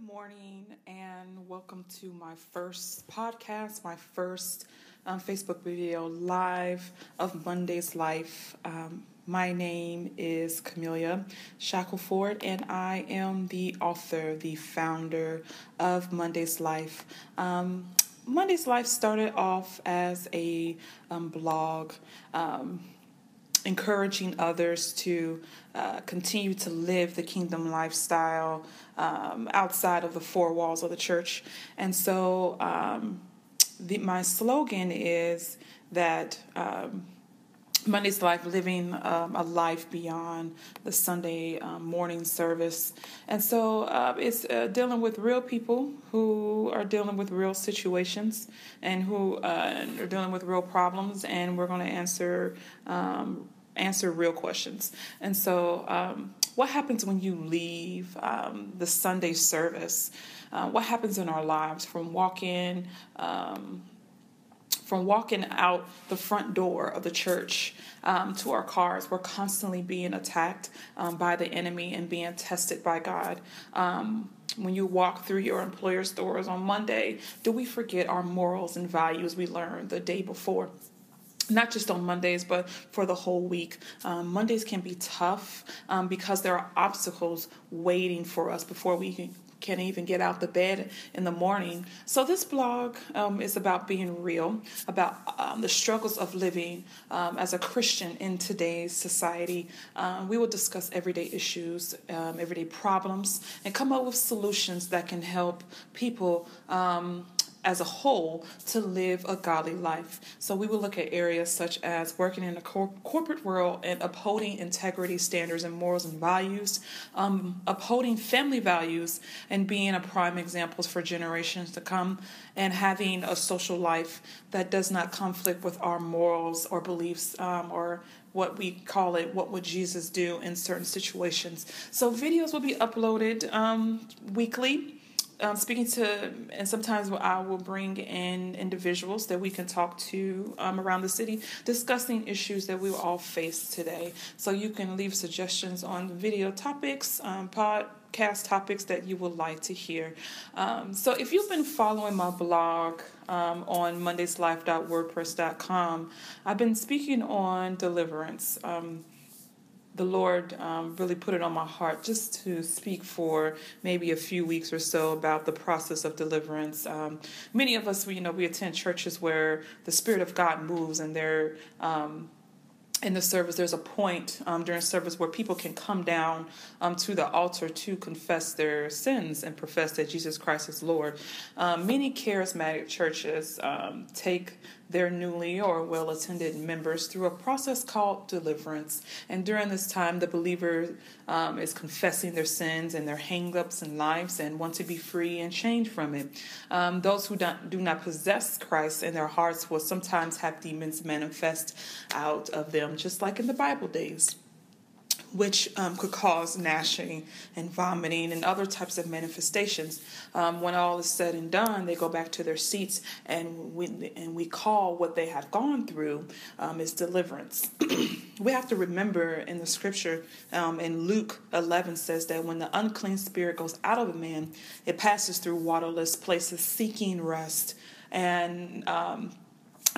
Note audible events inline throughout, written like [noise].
Good morning and welcome to my first podcast, my first um, Facebook video live of Monday's Life. Um, my name is Camelia Shackelford, and I am the author, the founder of Monday's Life. Um, Monday's Life started off as a um, blog um, encouraging others to uh, continue to live the kingdom lifestyle um, outside of the four walls of the church. And so, um, the, my slogan is that. Um, Monday's Life, living um, a life beyond the Sunday um, morning service. And so uh, it's uh, dealing with real people who are dealing with real situations and who uh, are dealing with real problems. And we're going to answer. Um, answer real questions. And so, um, what happens when you leave um, the Sunday service? Uh, what happens in our lives from walking um, from walking out the front door of the church um, to our cars, we're constantly being attacked um, by the enemy and being tested by God. Um, when you walk through your employer's doors on Monday, do we forget our morals and values we learned the day before? not just on Mondays, but for the whole week. Um, Mondays can be tough um, because there are obstacles waiting for us before we can, can even get out the bed in the morning. So, this blog um, is about being real, about um, the struggles of living um, as a Christian in today's society. Um, we will discuss everyday issues, um, everyday problems, and come up with solutions that can help people um, as a whole to live a godly life. So we will look at areas such as working in the cor- corporate world and upholding integrity standards and morals and values, um, upholding family values and being a prime examples for generations to come, and having a social life that does not conflict with our morals or beliefs um, or what we call it, what would Jesus do in certain situations. So videos will be uploaded um, weekly um, speaking to, and sometimes I will bring in individuals that we can talk to um, around the city discussing issues that we all face today. So you can leave suggestions on video topics, um, podcast topics that you would like to hear. Um, so if you've been following my blog um, on mondayslife.wordpress.com, I've been speaking on deliverance. Um, the Lord um, really put it on my heart just to speak for maybe a few weeks or so about the process of deliverance. Um, many of us, we, you know, we attend churches where the Spirit of God moves and they're um, in the service, there's a point um, during service where people can come down um, to the altar to confess their sins and profess that Jesus Christ is Lord. Um, many charismatic churches um, take their newly or well attended members through a process called deliverance. And during this time, the believer um, is confessing their sins and their hangups and lives and want to be free and change from it. Um, those who do not possess Christ in their hearts will sometimes have demons manifest out of them, just like in the Bible days which um, could cause gnashing and vomiting and other types of manifestations. Um, when all is said and done, they go back to their seats, and we and we call what they have gone through um, is deliverance. [clears throat] we have to remember in the scripture um, in Luke 11 says that when the unclean spirit goes out of a man, it passes through waterless places seeking rest and um,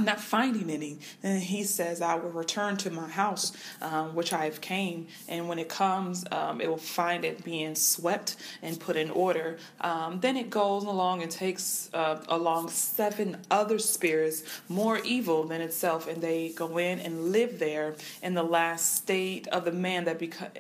not finding any. And he says i will return to my house um, which i've came. And when it comes um, it will find it being swept and put in order. Um, then it goes along and takes uh, along seven other spirits more evil than itself and they go in and live there in the last state of the man that beca-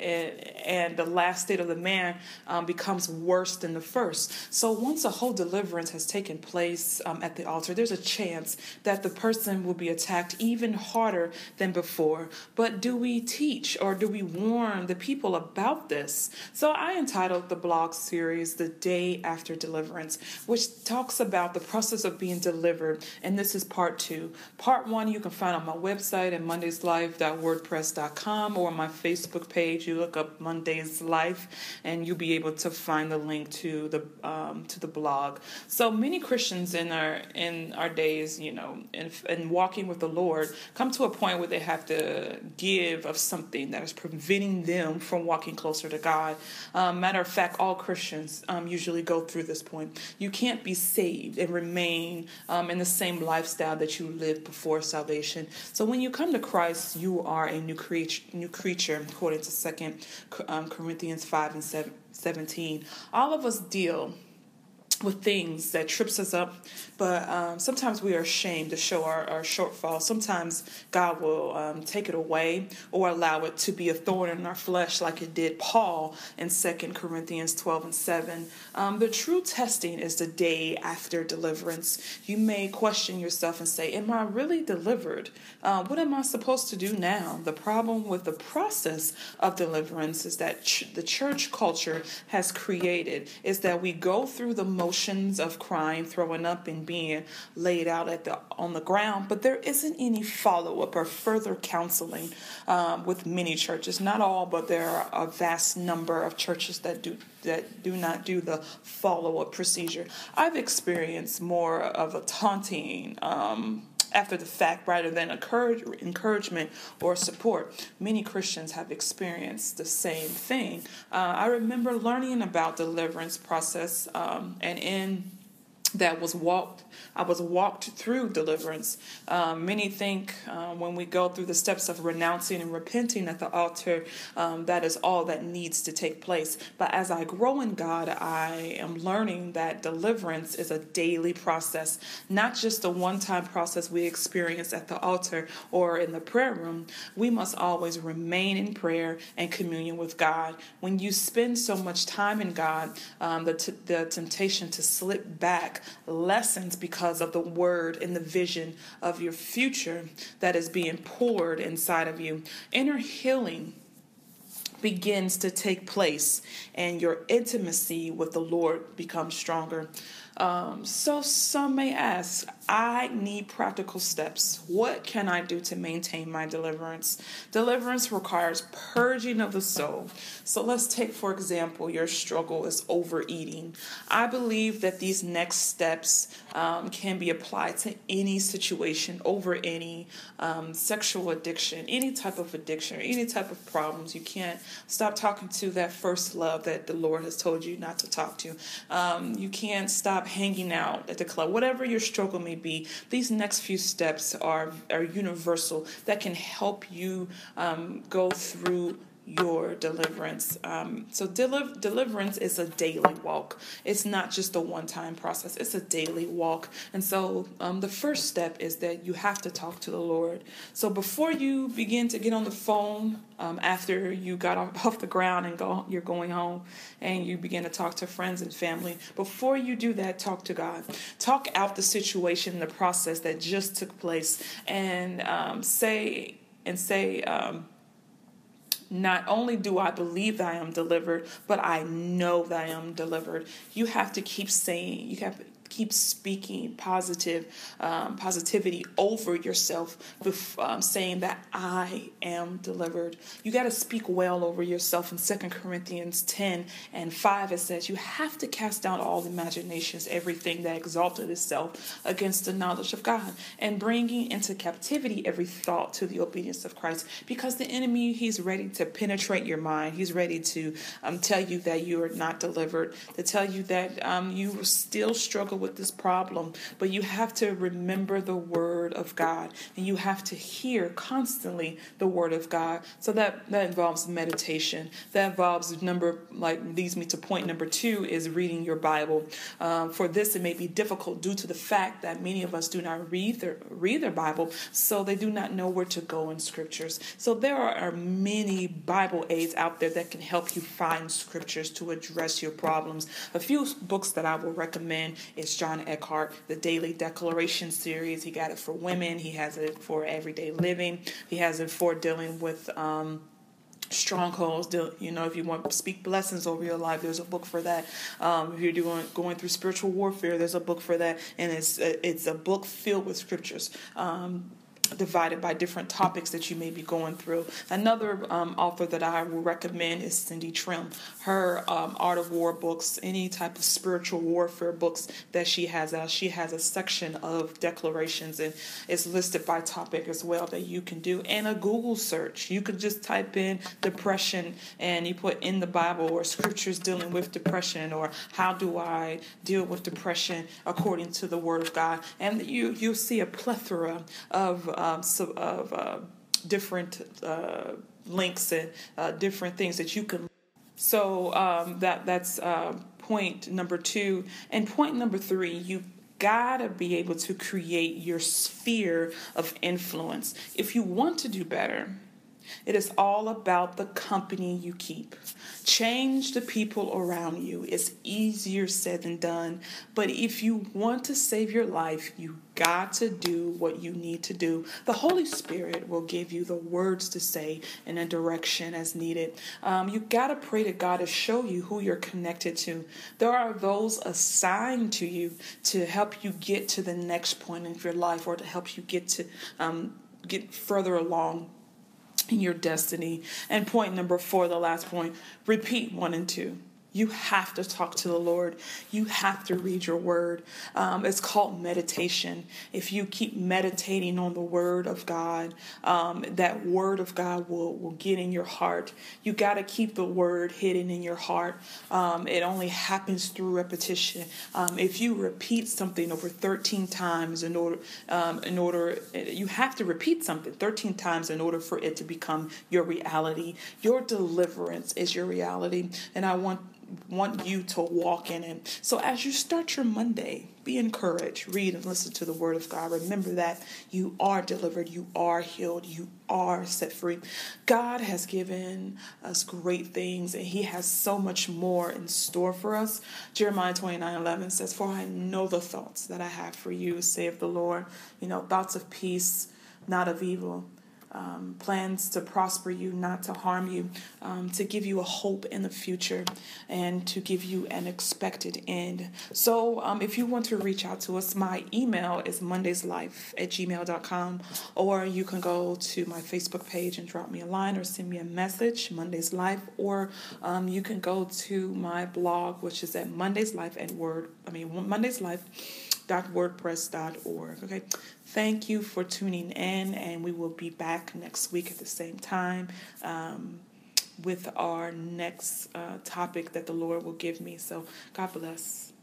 and the last state of the man um, becomes worse than the first. So once a whole deliverance has taken place um, at the altar there's a chance that the person will be attacked even harder than before. But do we teach or do we warn the people about this? So I entitled the blog series The Day After Deliverance, which talks about the process of being delivered. And this is part two. Part one you can find on my website at mondayslife.wordpress.com or my Facebook page. You look up Monday's Life and you'll be able to find the link to the um, to the blog. So many Christians in our in our days, you know, in and walking with the Lord come to a point where they have to give of something that is preventing them from walking closer to God. Um, matter of fact, all Christians um, usually go through this point. You can't be saved and remain um, in the same lifestyle that you lived before salvation. So when you come to Christ, you are a new creature, new creature according to Second um, Corinthians five and 17. All of us deal with things that trips us up but um, sometimes we are ashamed to show our, our shortfall. Sometimes god will um, take it away or allow it to be a thorn in our flesh like it did paul in 2 corinthians 12 and 7 um, the true testing is the day after deliverance. You may question yourself and say am i really delivered? Uh, what am i supposed to do now? The problem with the process of deliverance is that ch- the church culture has created is that we go through the most motions of crying, throwing up, and being laid out at the on the ground, but there isn't any follow up or further counseling um, with many churches. Not all, but there are a vast number of churches that do that do not do the follow up procedure. I've experienced more of a taunting. Um, after the fact rather than encourage, encouragement or support. Many Christians have experienced the same thing. Uh, I remember learning about deliverance process um, and in that was walked I was walked through deliverance. Um, many think um, when we go through the steps of renouncing and repenting at the altar, um, that is all that needs to take place. But as I grow in God, I am learning that deliverance is a daily process, not just a one time process we experience at the altar or in the prayer room. We must always remain in prayer and communion with God. When you spend so much time in God, um, the, t- the temptation to slip back lessens because of the word and the vision of your future that is being poured inside of you. Inner healing begins to take place and your intimacy with the Lord becomes stronger. Um, so some may ask, I need practical steps. What can I do to maintain my deliverance? Deliverance requires purging of the soul. So let's take, for example, your struggle is overeating. I believe that these next steps um, can be applied to any situation, over any um, sexual addiction, any type of addiction, or any type of problems. You can't stop talking to that first love that the Lord has told you not to talk to. Um, you can't stop hanging out at the club, whatever your struggle may be. These next few steps are, are universal that can help you um, go through your deliverance. Um, so deli- deliverance is a daily walk. It's not just a one-time process. It's a daily walk. And so um, the first step is that you have to talk to the Lord. So before you begin to get on the phone um, after you got off [laughs] the ground and go, you're going home, and you begin to talk to friends and family. Before you do that, talk to God. Talk out the situation, the process that just took place, and um, say and say um, not only do I believe that I am delivered, but I know that I am delivered. You have to keep saying, you have keep speaking positive um, positivity over yourself, um, saying that I am delivered. You got to speak well over yourself. In Second Corinthians 10 and 5, it says, You have to cast down all imaginations, everything that exalted itself against the knowledge of God, and bringing into captivity every thought to the obedience of Christ. Because the enemy, he's ready to penetrate your mind. He's ready to um, tell you that you are not delivered, to tell you that um, you still struggle with this problem, but you have to remember the word of God and you have to hear constantly the word of God. So that that involves meditation. That involves number like leads me to point number two is reading your Bible. Um, for this, it may be difficult due to the fact that many of us do not read their read their Bible, so they do not know where to go in scriptures. So there are many Bible aids out there that can help you find scriptures to address your problems. A few books that I will recommend is John Eckhardt, the Daily Declaration series. He got it for women, he has it for everyday living, he has it for dealing with. Um, strongholds. You know if you want to speak blessings over your life there's a book for that. Um, if you're doing going through spiritual warfare there's a book for that. And it's it's a book filled with scriptures. Um, divided by different topics that you may be going through. Another um, author that I will recommend is Cindy Trimm. Her um, Art of War books, any type of spiritual warfare books that she has out, she has a section of declarations and it's listed by topic as well that you can do. And a Google search. You could just type in depression and you put in the Bible or scriptures dealing with depression or how do I deal with depression according to the Word of God. And you, you'll see a plethora of um, so, of uh, different uh, links and uh, different things that you can. So um, that that's uh, point number two, and point number three, you gotta be able to create your sphere of influence. If you want to do better, it is all about the company you keep. Change the people around you. It's easier said than done. But if you want to save your life, you got to do what you need to do. The Holy Spirit will give you the words to say in a direction as needed. Um, you got to pray to God to show you who you're connected to. There are those assigned to you to help you get to the next point in your life or to help you get to um, get further along in your destiny. And point number four, the last point, repeat one and two. You have to talk to the Lord. You have to read your word. Um, it's called meditation. If you keep meditating on the word of God, um, that word of God will, will get in your heart. You got to keep the word hidden in your heart. Um, it only happens through repetition. Um, if you repeat something over 13 times in order, um, in order, you have to repeat something 13 times in order for it to become your reality. Your deliverance is your reality. And I want want you to walk in it. So as you start your Monday, be encouraged, read and listen to the word of God. Remember that you are delivered, you are healed, you are set free. God has given us great things and he has so much more in store for us. Jeremiah 29 11 says, For I know the thoughts that I have for you, saith the Lord. You know, thoughts of peace, not of evil um, plans to prosper you, not to harm you, um, to give you a hope in the future, and to give you an expected end. So, um, if you want to reach out to us, my email is mondayslife at gmail.com, or you can go to my Facebook page and drop me a line or send me a message, Mondays Life, or um, you can go to my blog, which is at Mondays Life and Word, I mean, Mondays Life www.wordpress.org. Okay. Thank you for tuning in, and we will be back next week at the same time um, with our next uh, topic that the Lord will give me. So, God bless.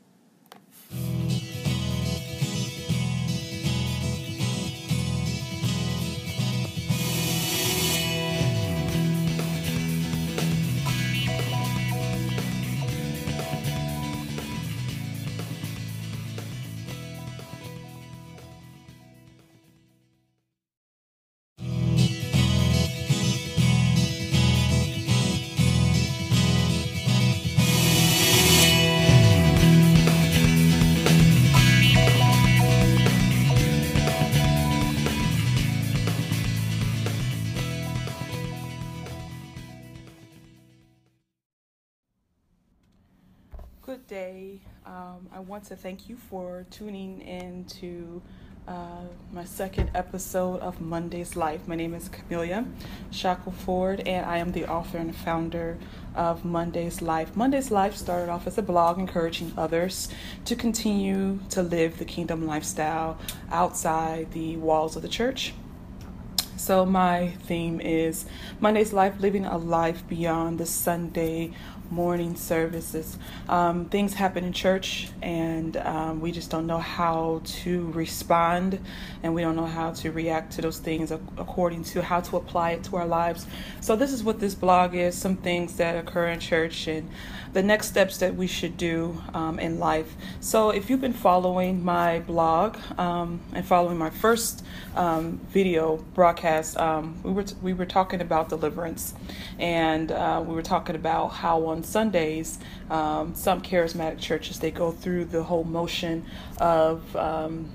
I want to thank you for tuning in to uh, my second episode of Monday's Life. My name is Camelia Shackelford, and I am the author and founder of Monday's Life. Monday's Life started off as a blog encouraging others to continue to live the kingdom lifestyle outside the walls of the church. So, my theme is Monday's Life living a life beyond the Sunday morning services. Um, things happen in church, and um, we just don't know how to respond, and we don't know how to react to those things according to how to apply it to our lives. So, this is what this blog is some things that occur in church and the next steps that we should do um, in life. So, if you've been following my blog um, and following my first um, video broadcast, um, we were t- we were talking about deliverance, and uh, we were talking about how on Sundays um, some charismatic churches they go through the whole motion of um,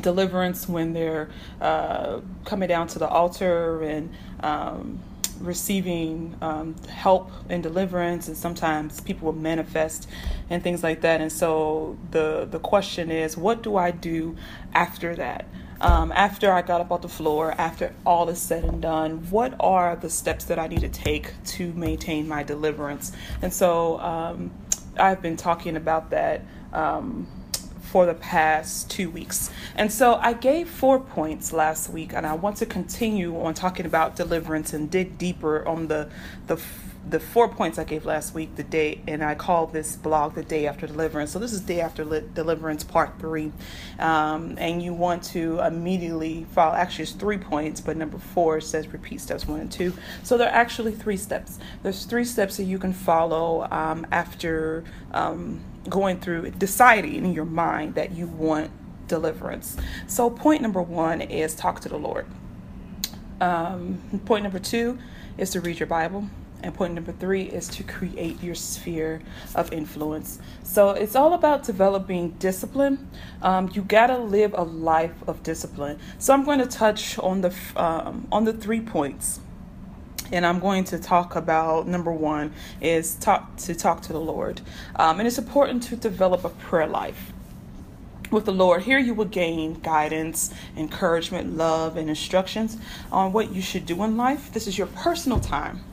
deliverance when they're uh, coming down to the altar and um, receiving um, help and deliverance, and sometimes people will manifest and things like that. And so the the question is, what do I do after that? Um, after I got up off the floor, after all is said and done, what are the steps that I need to take to maintain my deliverance? And so um, I've been talking about that. Um, for the past two weeks. And so I gave four points last week, and I want to continue on talking about deliverance and dig deeper on the the the four points I gave last week, the day, and I call this blog the day after deliverance. So this is day after deliverance, part three, um, and you want to immediately follow. Actually, it's three points, but number four says repeat steps one and two. So there are actually three steps. There's three steps that you can follow um, after um, going through deciding in your mind that you want deliverance. So point number one is talk to the Lord. Um, point number two is to read your Bible. And point number three is to create your sphere of influence. So it's all about developing discipline. Um, you gotta live a life of discipline. So I'm going to touch on the um, on the three points, and I'm going to talk about number one is talk to talk to the Lord, um, and it's important to develop a prayer life with the Lord. Here you will gain guidance, encouragement, love, and instructions on what you should do in life. This is your personal time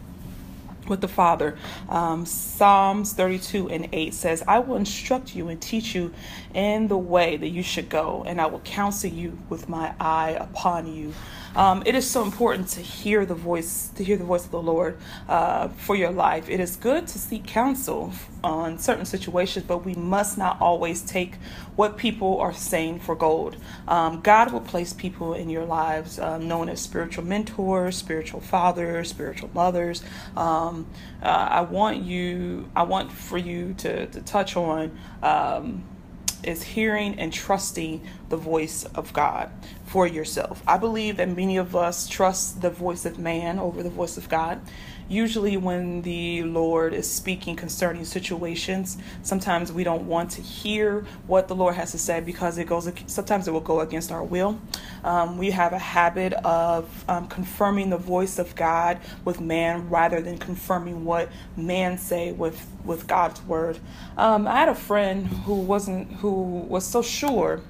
with the Father. Um, Psalms 32 and 8 says, I will instruct you and teach you in the way that you should go, and I will counsel you with my eye upon you. Um, it is so important to hear the voice, to hear the voice of the Lord uh, for your life. It is good to seek counsel on certain situations, but we must not always take what people are saying for gold. Um, God will place people in your lives uh, known as spiritual mentors, spiritual fathers, spiritual mothers. Um, uh, I want you, I want for you to, to touch on. Is hearing and trusting the voice of God for yourself. I believe that many of us trust the voice of man over the voice of God usually when the Lord is speaking concerning situations, sometimes we don't want to hear what the Lord has to say because it goes sometimes it will go against our will. Um, we have a habit of um, confirming the voice of God with man rather than confirming what man say with with God's word. Um, I had a friend who wasn't who was so sure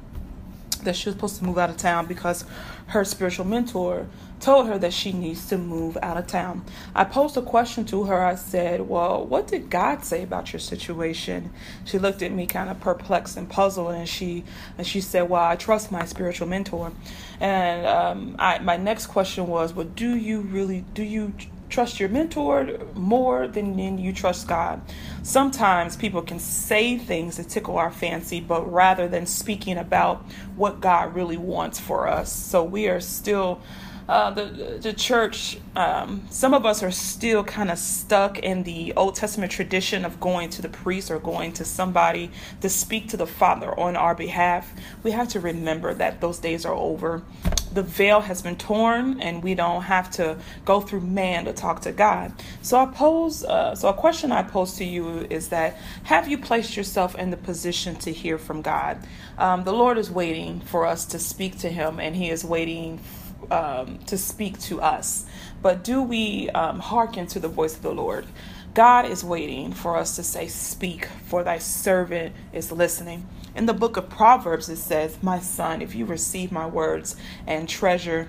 that she was supposed to move out of town because her spiritual mentor told her that she needs to move out of town. I posed a question to her. I said, Well, what did God say about your situation? She looked at me kind of perplexed and puzzled and she and she said, Well, I trust my spiritual mentor. And um, I, my next question was, Well, do you really do you trust your mentor more than you trust God? Sometimes people can say things that tickle our fancy, but rather than speaking about what God really wants for us. So we are still uh, the the church, um, some of us are still kind of stuck in the Old Testament tradition of going to the priest or going to somebody to speak to the Father on our behalf. We have to remember that those days are over. The veil has been torn, and we don't have to go through man to talk to God. So I pose, uh, so a question I pose to you is that: Have you placed yourself in the position to hear from God? Um, the Lord is waiting for us to speak to Him, and He is waiting um, to speak to us. But do we um, hearken to the voice of the Lord? God is waiting for us to say, Speak, for thy servant is listening. In the book of Proverbs, it says, My son, if you receive my words and treasure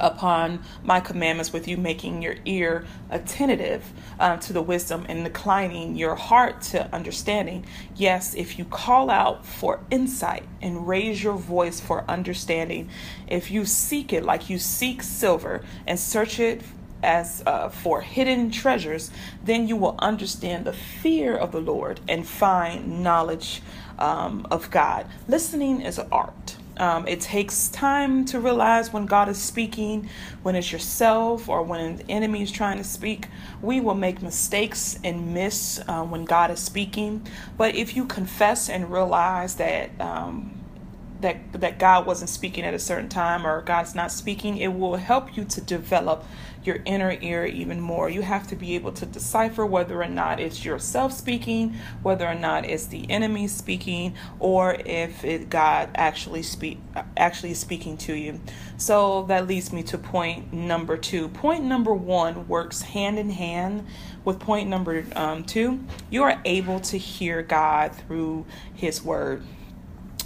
upon my commandments with you making your ear attentive uh, to the wisdom and inclining your heart to understanding. Yes if you call out for insight and raise your voice for understanding if you seek it like you seek silver and search it as uh, for hidden treasures then you will understand the fear of the lord and find knowledge um, of god. Listening is an art um, it takes time to realize when God is speaking, when it's yourself or when the enemy is trying to speak. We will make mistakes and miss uh, when God is speaking. But if you confess and realize that um, that that God wasn't speaking at a certain time or God's not speaking, it will help you to develop your inner ear even more. You have to be able to decipher whether or not it's yourself speaking, whether or not it's the enemy speaking, or if it God actually speak actually speaking to you. So that leads me to point number two. Point number one works hand in hand with point number um, two. You are able to hear God through His Word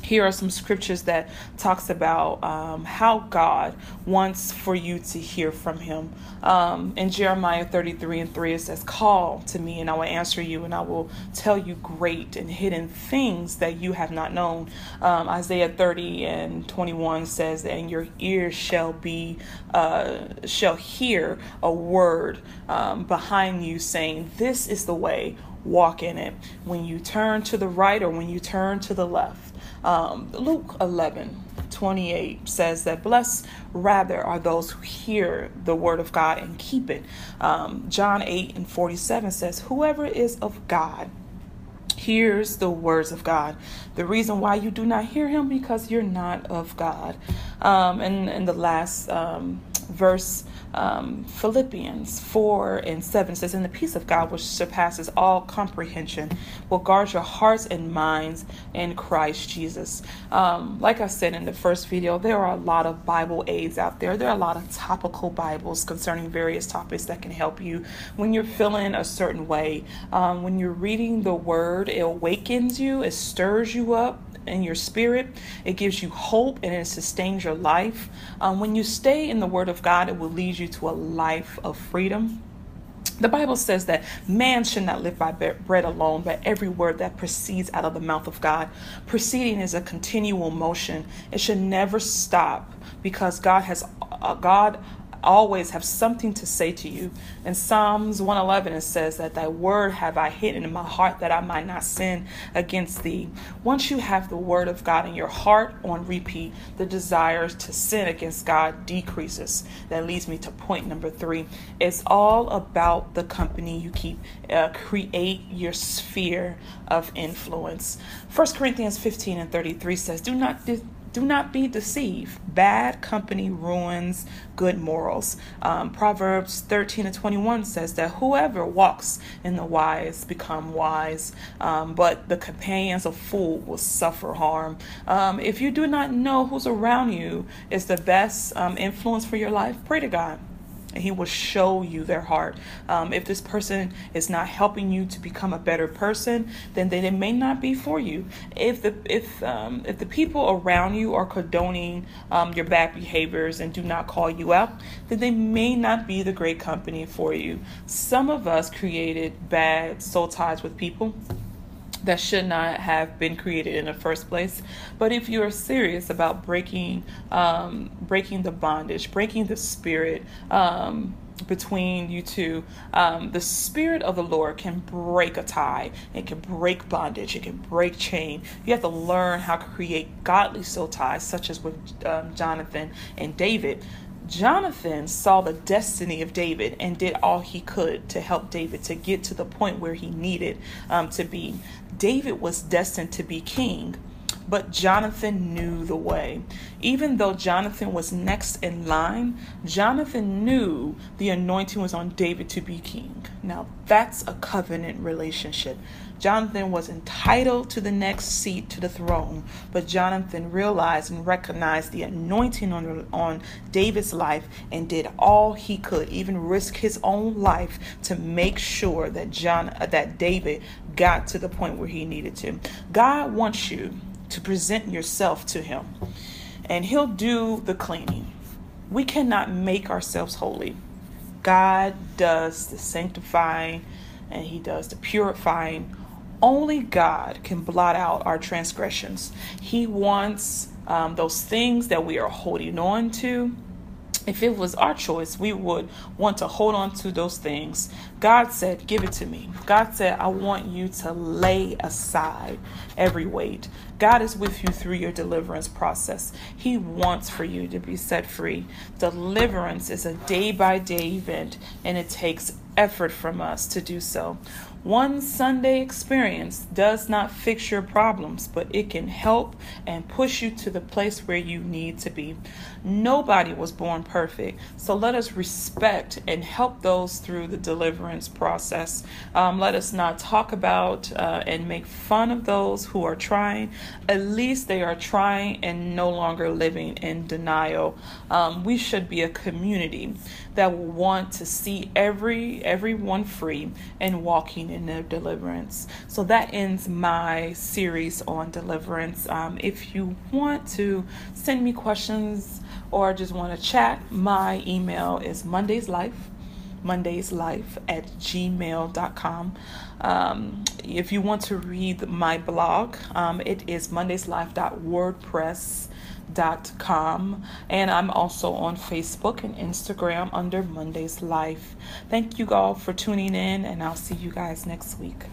here are some scriptures that talks about um, how God wants for you to hear from Him. Um, in Jeremiah 33 and 3, it says, Call to me, and I will answer you, and I will tell you great and hidden things that you have not known. Um, Isaiah 30 and 21 says, And your ears shall be, uh, shall hear a word um, behind you saying, This is the way, walk in it. When you turn to the right or when you turn to the left. Um, Luke 11 28 says that blessed rather are those who hear the word of God and keep it. Um, John 8 and 47 says, Whoever is of God hears the words of God. The reason why you do not hear him because you're not of God. Um, and in the last um, verse, um, Philippians 4 and 7 says, And the peace of God, which surpasses all comprehension, will guard your hearts and minds in Christ Jesus. Um, like I said in the first video, there are a lot of Bible aids out there. There are a lot of topical Bibles concerning various topics that can help you when you're feeling a certain way. Um, when you're reading the Word, it awakens you, it stirs you up in your spirit. It gives you hope and it sustains your life. Um, when you stay in the Word of God, it will lead you to a life of freedom. The Bible says that man should not live by bread alone, but every word that proceeds out of the mouth of God. Proceeding is a continual motion. It should never stop because God has uh, God always have something to say to you. In Psalms 111, it says that thy word have I hidden in my heart that I might not sin against thee. Once you have the word of God in your heart on repeat, the desire to sin against God decreases. That leads me to point number three. It's all about the company you keep. Uh, create your sphere of influence. 1 Corinthians 15 and 33 says, Do not do not be deceived. Bad company ruins good morals. Um, Proverbs 13 and 21 says that whoever walks in the wise become wise, um, but the companions of fool will suffer harm. Um, if you do not know who's around you is the best um, influence for your life, pray to God and he will show you their heart. Um, if this person is not helping you to become a better person, then, then it may not be for you. If the if um, if the people around you are condoning um, your bad behaviors and do not call you out, then they may not be the great company for you. Some of us created bad soul ties with people that should not have been created in the first place. But if you are serious about breaking, um, breaking the bondage, breaking the spirit, um, between you two, um, the spirit of the Lord can break a tie. It can break bondage. It can break chain. You have to learn how to create godly soul ties, such as with um, Jonathan and David. Jonathan saw the destiny of David and did all he could to help David to get to the point where he needed um, to be. David was destined to be king, but Jonathan knew the way. Even though Jonathan was next in line, Jonathan knew the anointing was on David to be king. Now, that's a covenant relationship. Jonathan was entitled to the next seat to the throne, but Jonathan realized and recognized the anointing on, on David's life and did all he could, even risk his own life to make sure that John uh, that David got to the point where he needed to. God wants you to present yourself to him, and he'll do the cleaning. We cannot make ourselves holy. God does the sanctifying and he does the purifying only God can blot out our transgressions. He wants um, those things that we are holding on to. If it was our choice, we would want to hold on to those things. God said, Give it to me. God said, I want you to lay aside every weight. God is with you through your deliverance process. He wants for you to be set free. Deliverance is a day by day event, and it takes effort from us to do so. One Sunday experience does not fix your problems, but it can help and push you to the place where you need to be. Nobody was born perfect, so let us respect and help those through the deliverance process. Um, let us not talk about uh, and make fun of those who are trying. At least they are trying and no longer living in denial. Um, we should be a community that will want to see every everyone free and walking in their deliverance. So that ends my series on deliverance. Um, if you want to send me questions or just want to chat, my email is Monday's Life mondayslife at gmail.com. Um, if you want to read my blog, um, it is mondayslife.wordpress.com. And I'm also on Facebook and Instagram under Monday's Life. Thank you all for tuning in, and I'll see you guys next week.